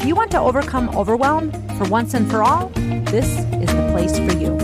If you want to overcome overwhelm for once and for all, this is the place for you.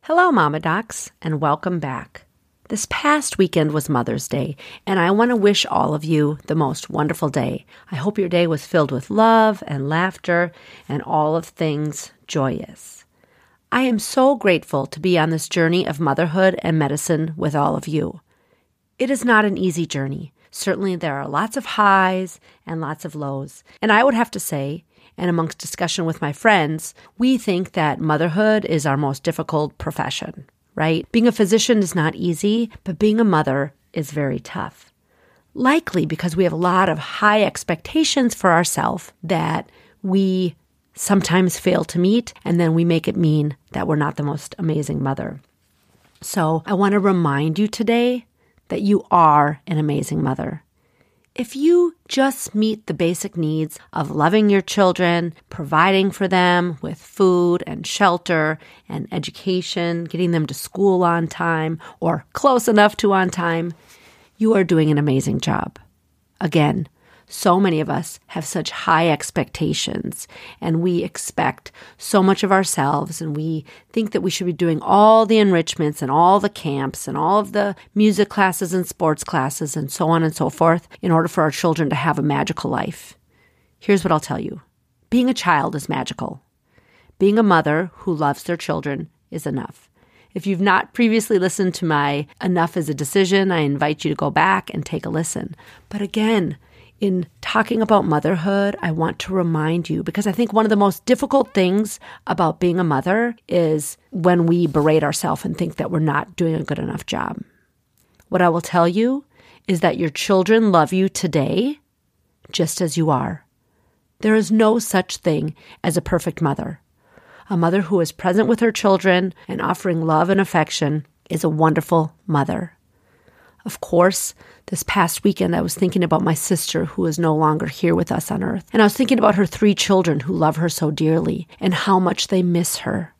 Hello, Mama Docs, and welcome back. This past weekend was Mother's Day, and I want to wish all of you the most wonderful day. I hope your day was filled with love and laughter and all of things joyous. I am so grateful to be on this journey of motherhood and medicine with all of you. It is not an easy journey. Certainly, there are lots of highs and lots of lows. And I would have to say, and amongst discussion with my friends, we think that motherhood is our most difficult profession, right? Being a physician is not easy, but being a mother is very tough. Likely because we have a lot of high expectations for ourselves that we sometimes fail to meet, and then we make it mean that we're not the most amazing mother. So I want to remind you today that you are an amazing mother. If you just meet the basic needs of loving your children, providing for them with food and shelter and education, getting them to school on time or close enough to on time, you are doing an amazing job. Again, so many of us have such high expectations and we expect so much of ourselves and we think that we should be doing all the enrichments and all the camps and all of the music classes and sports classes and so on and so forth in order for our children to have a magical life. Here's what I'll tell you. Being a child is magical. Being a mother who loves their children is enough. If you've not previously listened to my Enough is a Decision, I invite you to go back and take a listen. But again, in talking about motherhood, I want to remind you because I think one of the most difficult things about being a mother is when we berate ourselves and think that we're not doing a good enough job. What I will tell you is that your children love you today just as you are. There is no such thing as a perfect mother. A mother who is present with her children and offering love and affection is a wonderful mother. Of course, this past weekend, I was thinking about my sister who is no longer here with us on earth. And I was thinking about her three children who love her so dearly and how much they miss her.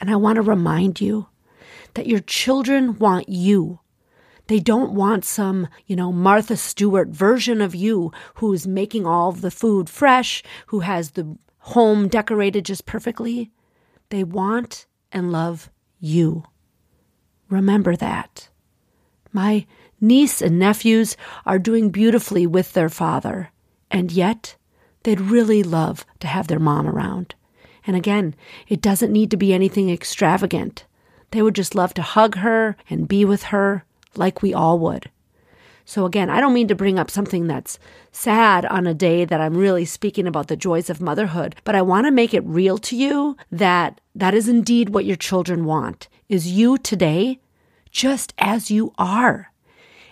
And I want to remind you that your children want you. They don't want some, you know, Martha Stewart version of you who's making all the food fresh, who has the home decorated just perfectly. They want and love you. Remember that. My niece and nephews are doing beautifully with their father, and yet they'd really love to have their mom around. And again, it doesn't need to be anything extravagant. They would just love to hug her and be with her like we all would. So, again, I don't mean to bring up something that's sad on a day that I'm really speaking about the joys of motherhood, but I want to make it real to you that that is indeed what your children want is you today just as you are.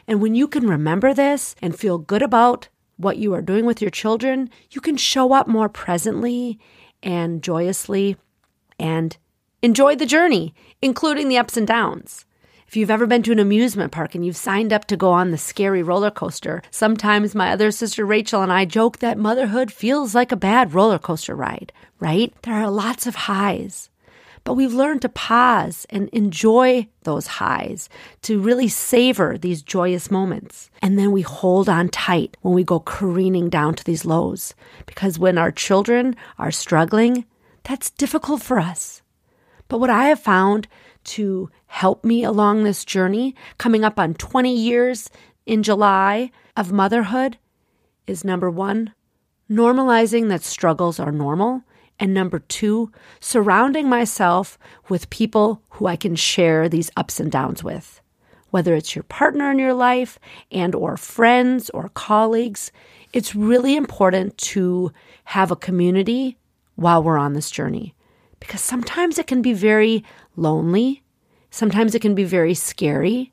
And when you can remember this and feel good about what you are doing with your children, you can show up more presently and joyously and enjoy the journey, including the ups and downs. If you've ever been to an amusement park and you've signed up to go on the scary roller coaster, sometimes my other sister Rachel and I joke that motherhood feels like a bad roller coaster ride, right? There are lots of highs, but we've learned to pause and enjoy those highs, to really savor these joyous moments. And then we hold on tight when we go careening down to these lows. Because when our children are struggling, that's difficult for us. But what I have found to help me along this journey, coming up on 20 years in July of motherhood, is number one, normalizing that struggles are normal and number two, surrounding myself with people who I can share these ups and downs with. Whether it's your partner in your life and or friends or colleagues, it's really important to have a community while we're on this journey because sometimes it can be very lonely, sometimes it can be very scary,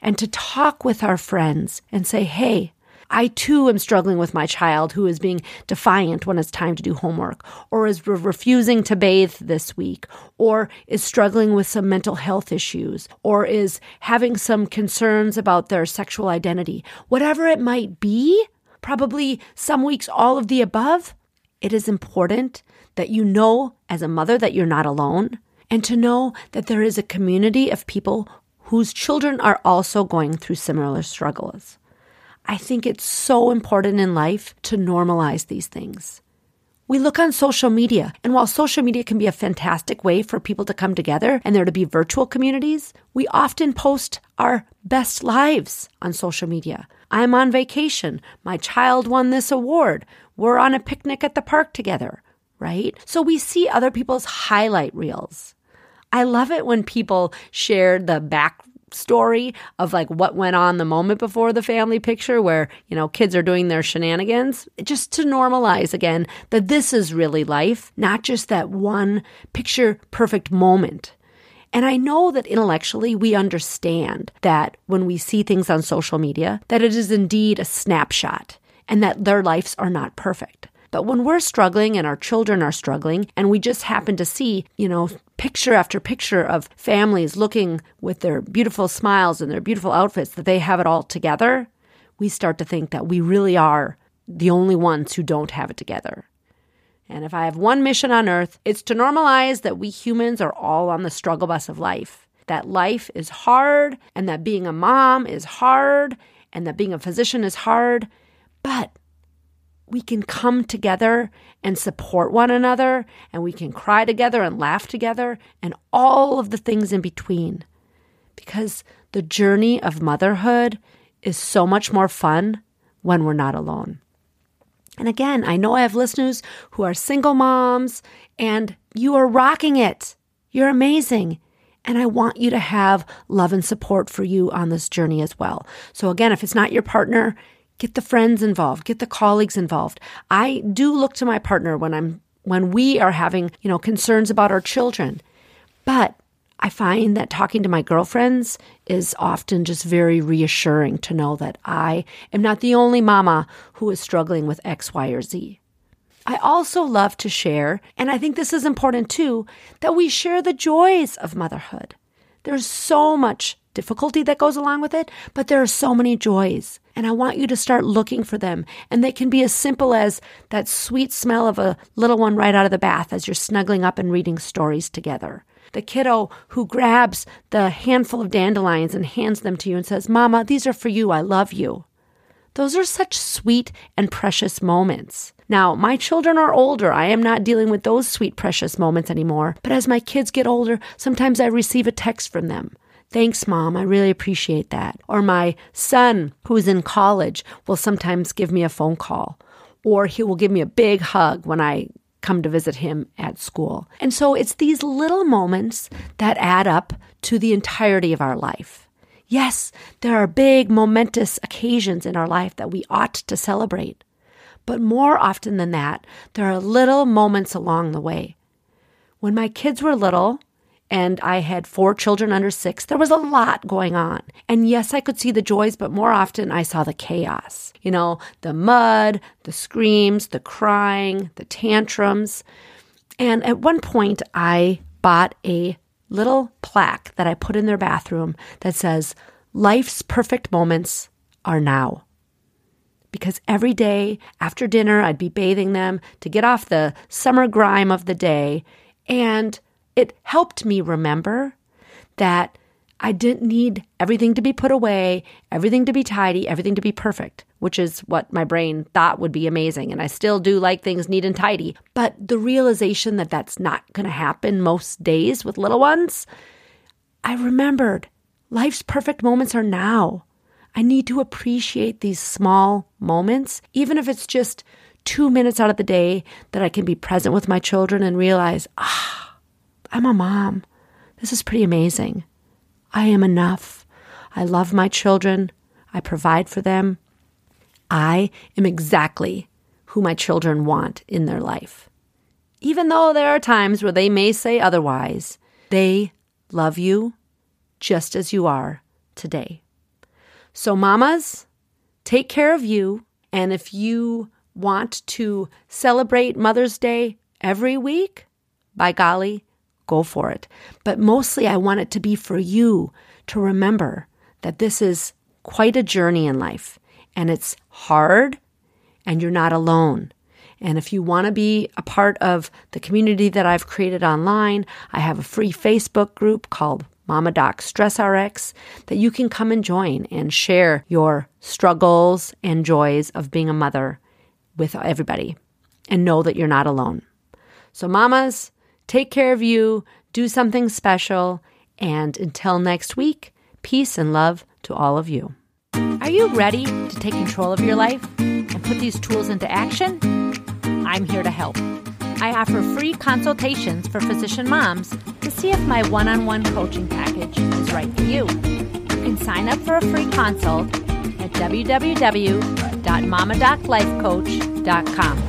and to talk with our friends and say, "Hey, I too am struggling with my child who is being defiant when it's time to do homework, or is re- refusing to bathe this week, or is struggling with some mental health issues, or is having some concerns about their sexual identity. Whatever it might be, probably some weeks all of the above, it is important that you know as a mother that you're not alone and to know that there is a community of people whose children are also going through similar struggles. I think it's so important in life to normalize these things. We look on social media, and while social media can be a fantastic way for people to come together and there to be virtual communities, we often post our best lives on social media. I'm on vacation. My child won this award. We're on a picnic at the park together, right? So we see other people's highlight reels. I love it when people share the back story of like what went on the moment before the family picture where, you know, kids are doing their shenanigans, just to normalize again that this is really life, not just that one picture perfect moment. And I know that intellectually we understand that when we see things on social media, that it is indeed a snapshot and that their lives are not perfect. But when we're struggling and our children are struggling, and we just happen to see, you know, picture after picture of families looking with their beautiful smiles and their beautiful outfits, that they have it all together, we start to think that we really are the only ones who don't have it together. And if I have one mission on earth, it's to normalize that we humans are all on the struggle bus of life. That life is hard, and that being a mom is hard, and that being a physician is hard. But we can come together and support one another, and we can cry together and laugh together, and all of the things in between. Because the journey of motherhood is so much more fun when we're not alone. And again, I know I have listeners who are single moms, and you are rocking it. You're amazing. And I want you to have love and support for you on this journey as well. So, again, if it's not your partner, Get the friends involved, get the colleagues involved. I do look to my partner when I'm when we are having, you know, concerns about our children. But I find that talking to my girlfriends is often just very reassuring to know that I am not the only mama who is struggling with X, Y, or Z. I also love to share, and I think this is important too, that we share the joys of motherhood. There's so much difficulty that goes along with it, but there are so many joys. And I want you to start looking for them. And they can be as simple as that sweet smell of a little one right out of the bath as you're snuggling up and reading stories together. The kiddo who grabs the handful of dandelions and hands them to you and says, Mama, these are for you. I love you. Those are such sweet and precious moments. Now, my children are older. I am not dealing with those sweet, precious moments anymore. But as my kids get older, sometimes I receive a text from them. Thanks, mom. I really appreciate that. Or my son, who's in college, will sometimes give me a phone call, or he will give me a big hug when I come to visit him at school. And so it's these little moments that add up to the entirety of our life. Yes, there are big, momentous occasions in our life that we ought to celebrate. But more often than that, there are little moments along the way. When my kids were little, and I had four children under six, there was a lot going on. And yes, I could see the joys, but more often I saw the chaos. You know, the mud, the screams, the crying, the tantrums. And at one point, I bought a little plaque that I put in their bathroom that says, Life's perfect moments are now. Because every day after dinner, I'd be bathing them to get off the summer grime of the day. And it helped me remember that I didn't need everything to be put away, everything to be tidy, everything to be perfect, which is what my brain thought would be amazing. And I still do like things neat and tidy. But the realization that that's not going to happen most days with little ones, I remembered life's perfect moments are now. I need to appreciate these small moments, even if it's just two minutes out of the day that I can be present with my children and realize, ah, I'm a mom. This is pretty amazing. I am enough. I love my children. I provide for them. I am exactly who my children want in their life. Even though there are times where they may say otherwise, they love you just as you are today. So, mamas, take care of you. And if you want to celebrate Mother's Day every week, by golly, go for it. But mostly, I want it to be for you to remember that this is quite a journey in life and it's hard and you're not alone. And if you want to be a part of the community that I've created online, I have a free Facebook group called Mama Doc Stress RX that you can come and join and share your struggles and joys of being a mother with everybody and know that you're not alone. So, mamas, take care of you, do something special, and until next week, peace and love to all of you. Are you ready to take control of your life and put these tools into action? I'm here to help. I offer free consultations for physician moms to see if my one on one coaching package is right for you. You can sign up for a free consult at www.mamadoclifecoach.com.